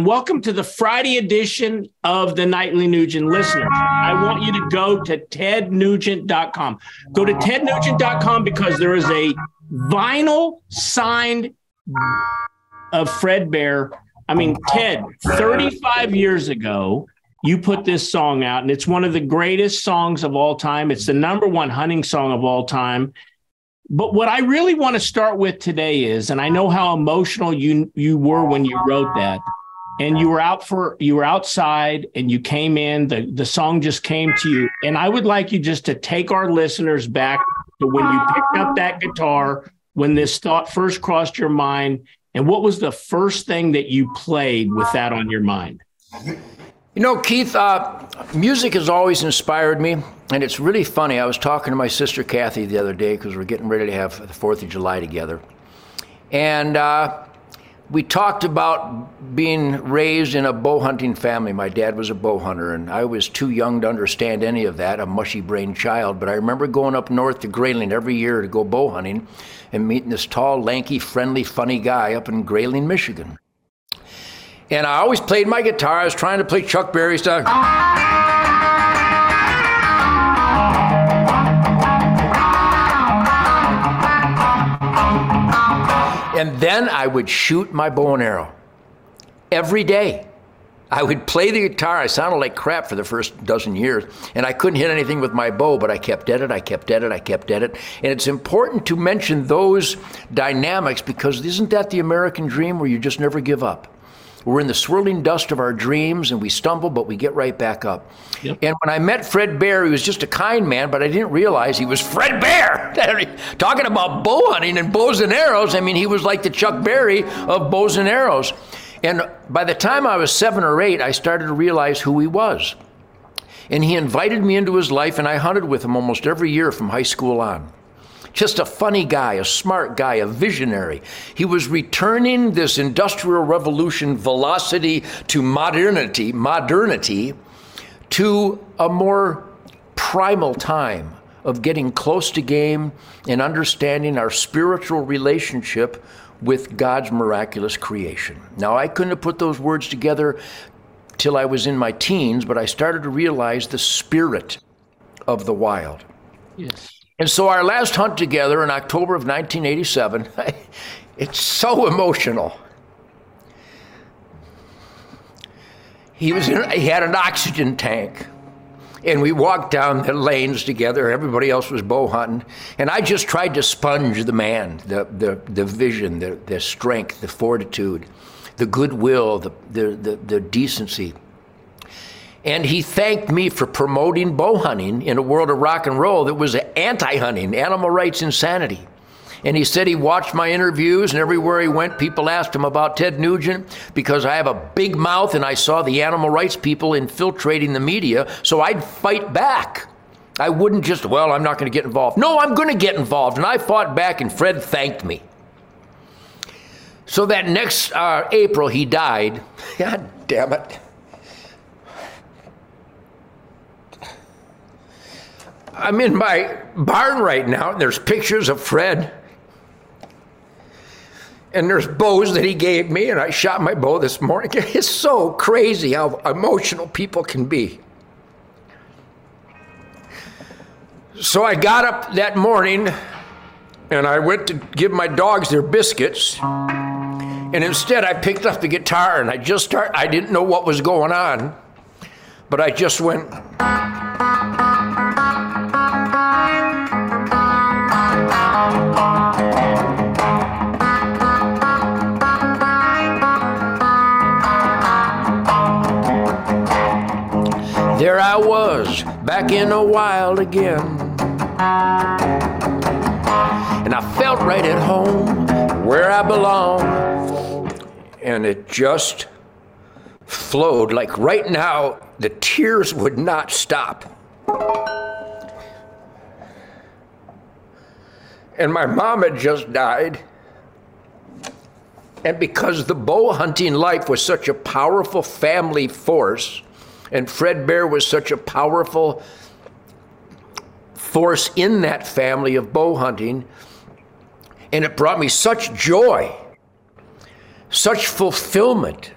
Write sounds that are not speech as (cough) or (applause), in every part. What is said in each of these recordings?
Welcome to the Friday edition of the Nightly Nuge listeners. I want you to go to tednugent.com. Go to tednugent.com because there is a vinyl signed of Fred Bear. I mean, Ted, 35 years ago, you put this song out, and it's one of the greatest songs of all time. It's the number one hunting song of all time. But what I really want to start with today is, and I know how emotional you you were when you wrote that and you were out for you were outside and you came in the the song just came to you. And i would like you just to take our listeners back to when you picked up that guitar when this thought first crossed your mind and what was the first thing that you played with that on your mind? You know keith uh, music has always inspired me and it's really funny. I was talking to my sister kathy the other day because we're getting ready to have the fourth of july together. And uh, we talked about being raised in a bow hunting family. My dad was a bow hunter, and I was too young to understand any of that, a mushy brained child. But I remember going up north to Grayling every year to go bow hunting and meeting this tall, lanky, friendly, funny guy up in Grayling, Michigan. And I always played my guitar. I was trying to play Chuck Berry stuff. Uh, And then I would shoot my bow and arrow every day. I would play the guitar. I sounded like crap for the first dozen years, and I couldn't hit anything with my bow, but I kept at it, I kept at it, I kept at it. And it's important to mention those dynamics because isn't that the American dream where you just never give up? We're in the swirling dust of our dreams and we stumble, but we get right back up. Yep. And when I met Fred Bear, he was just a kind man, but I didn't realize he was Fred Bear. Talking about bow hunting and bows and arrows, I mean, he was like the Chuck Berry of bows and arrows. And by the time I was seven or eight, I started to realize who he was. And he invited me into his life, and I hunted with him almost every year from high school on. Just a funny guy, a smart guy, a visionary. He was returning this industrial revolution velocity to modernity, modernity to a more primal time of getting close to game and understanding our spiritual relationship with God's miraculous creation. Now, I couldn't have put those words together till I was in my teens, but I started to realize the spirit of the wild. Yes. And so our last hunt together in October of 1987, (laughs) it's so emotional. He was in, he had an oxygen tank. And we walked down the lanes together. Everybody else was bow hunting. And I just tried to sponge the man, the, the, the vision, the, the strength, the fortitude, the goodwill, the, the, the, the decency. And he thanked me for promoting bow hunting in a world of rock and roll that was anti hunting, animal rights insanity. And he said he watched my interviews, and everywhere he went, people asked him about Ted Nugent because I have a big mouth and I saw the animal rights people infiltrating the media, so I'd fight back. I wouldn't just, well, I'm not going to get involved. No, I'm going to get involved. And I fought back, and Fred thanked me. So that next uh, April, he died. (laughs) God damn it. I'm in my barn right now, and there's pictures of Fred. And there's bows that he gave me, and I shot my bow this morning. (laughs) It's so crazy how emotional people can be. So I got up that morning and I went to give my dogs their biscuits. And instead, I picked up the guitar and I just started, I didn't know what was going on, but I just went. Back in the wild again. And I felt right at home, where I belong. And it just flowed like right now, the tears would not stop. And my mom had just died. And because the bow hunting life was such a powerful family force, and Fred Bear was such a powerful force in that family of bow hunting. And it brought me such joy, such fulfillment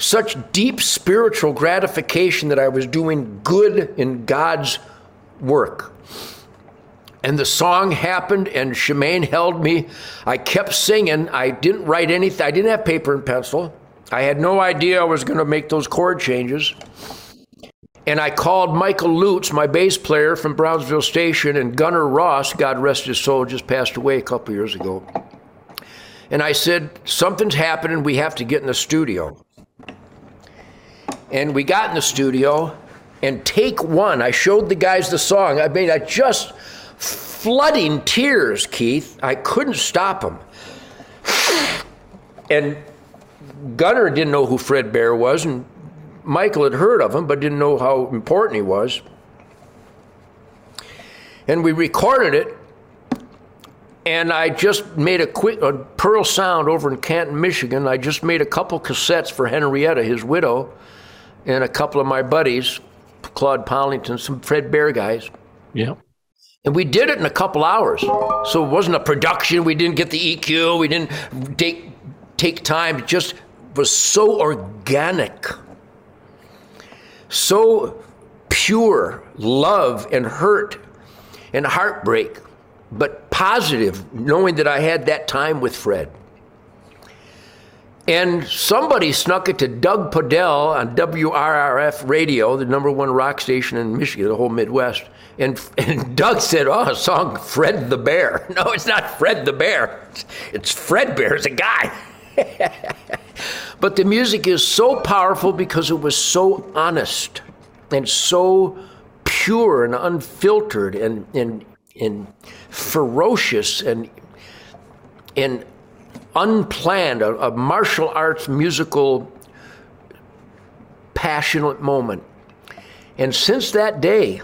such deep spiritual gratification that I was doing good in God's work. And the song happened, and Shemane held me. I kept singing. I didn't write anything, I didn't have paper and pencil. I had no idea I was going to make those chord changes. And I called Michael Lutz, my bass player from Brownsville Station, and Gunnar Ross, God rest his soul, just passed away a couple years ago. And I said, Something's happening. We have to get in the studio. And we got in the studio, and take one, I showed the guys the song. I mean, I just flooding tears, Keith. I couldn't stop them. And Gunnar didn't know who Fred Bear was, and Michael had heard of him, but didn't know how important he was. And we recorded it, and I just made a quick a Pearl Sound over in Canton, Michigan. I just made a couple cassettes for Henrietta, his widow, and a couple of my buddies, Claude Pollington, some Fred Bear guys. Yeah. And we did it in a couple hours. So it wasn't a production. We didn't get the EQ. We didn't take, take time. Just was so organic, so pure love and hurt and heartbreak, but positive, knowing that I had that time with Fred. And somebody snuck it to Doug Podell on WRIF radio, the number one rock station in Michigan, the whole Midwest. And, and (laughs) Doug said, Oh, a song Fred the Bear. (laughs) No, it's not Fred the Bear. It's Fred Bear, it's a guy. (laughs) but the music is so powerful because it was so honest and so pure and unfiltered and, and, and ferocious and, and unplanned, a, a martial arts musical passionate moment. And since that day,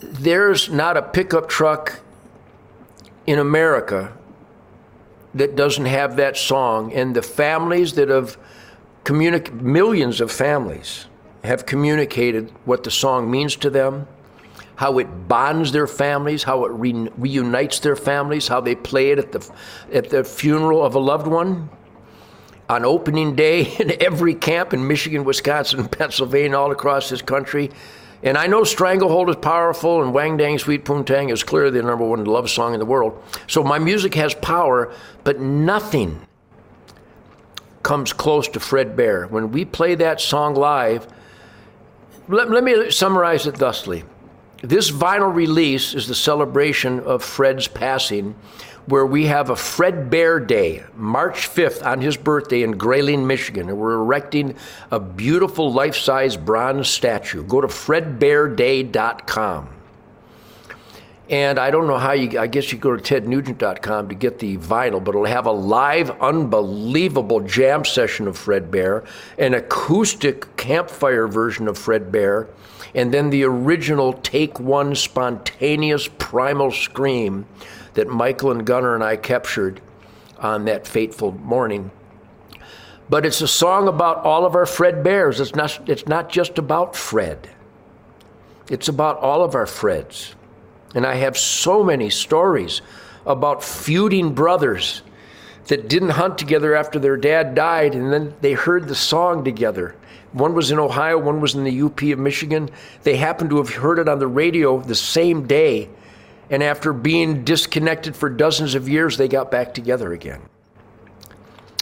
there's not a pickup truck in America that doesn't have that song. And the families that have communicated, millions of families have communicated what the song means to them how it bonds their families, how it re- reunites their families, how they play it at the, at the funeral of a loved one. On opening day (laughs) in every camp in Michigan, Wisconsin, Pennsylvania, all across this country. And I know Stranglehold is powerful and Wang Dang Sweet Poontang is clearly the number one love song in the world. So my music has power, but nothing comes close to Fred Bear. When we play that song live, let, let me summarize it thusly. This vinyl release is the celebration of Fred's passing, where we have a Fred Bear Day, March 5th, on his birthday in Grayling, Michigan. And we're erecting a beautiful life size bronze statue. Go to fredbearday.com. And I don't know how you, I guess you go to tednugent.com to get the vinyl, but it'll have a live, unbelievable jam session of Fred Bear, an acoustic campfire version of Fred Bear, and then the original take one spontaneous primal scream that Michael and Gunner and I captured on that fateful morning. But it's a song about all of our Fred Bears. It's not, it's not just about Fred, it's about all of our Freds. And I have so many stories about feuding brothers that didn't hunt together after their dad died, and then they heard the song together. One was in Ohio, one was in the UP of Michigan. They happened to have heard it on the radio the same day. And after being disconnected for dozens of years, they got back together again.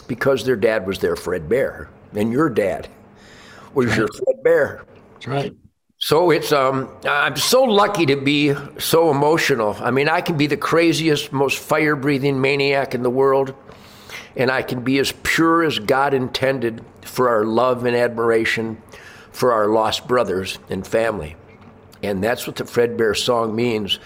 Because their dad was their Fred Bear, and your dad was your Fred Bear. That's right. So it's um I'm so lucky to be so emotional. I mean, I can be the craziest, most fire-breathing maniac in the world, and I can be as pure as God intended for our love and admiration for our lost brothers and family. And that's what the Fred Bear song means.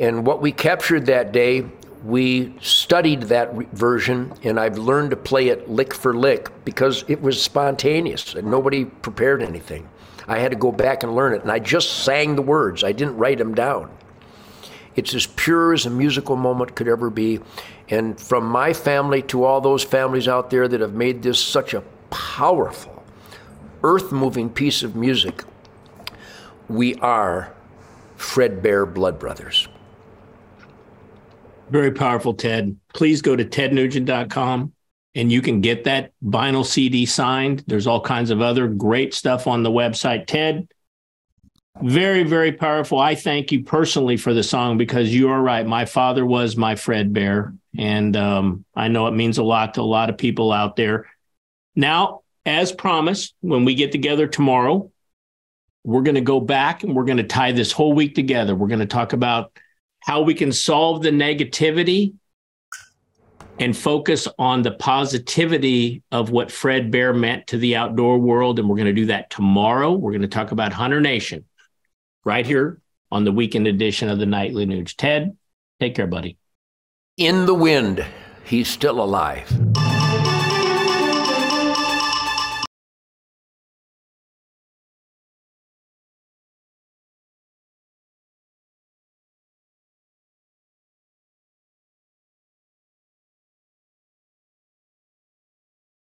And what we captured that day, we studied that version, and I've learned to play it lick for lick because it was spontaneous and nobody prepared anything. I had to go back and learn it, and I just sang the words, I didn't write them down. It's as pure as a musical moment could ever be. And from my family to all those families out there that have made this such a powerful, earth moving piece of music, we are Fred Bear Blood Brothers. Very powerful, Ted. Please go to tednugent.com and you can get that vinyl CD signed. There's all kinds of other great stuff on the website. Ted, very, very powerful. I thank you personally for the song because you are right. My father was my Fred Bear. And um, I know it means a lot to a lot of people out there. Now, as promised, when we get together tomorrow, we're going to go back and we're going to tie this whole week together. We're going to talk about how we can solve the negativity and focus on the positivity of what Fred Bear meant to the outdoor world. And we're going to do that tomorrow. We're going to talk about Hunter Nation right here on the weekend edition of the Nightly Nuge. Ted, take care, buddy. In the wind, he's still alive.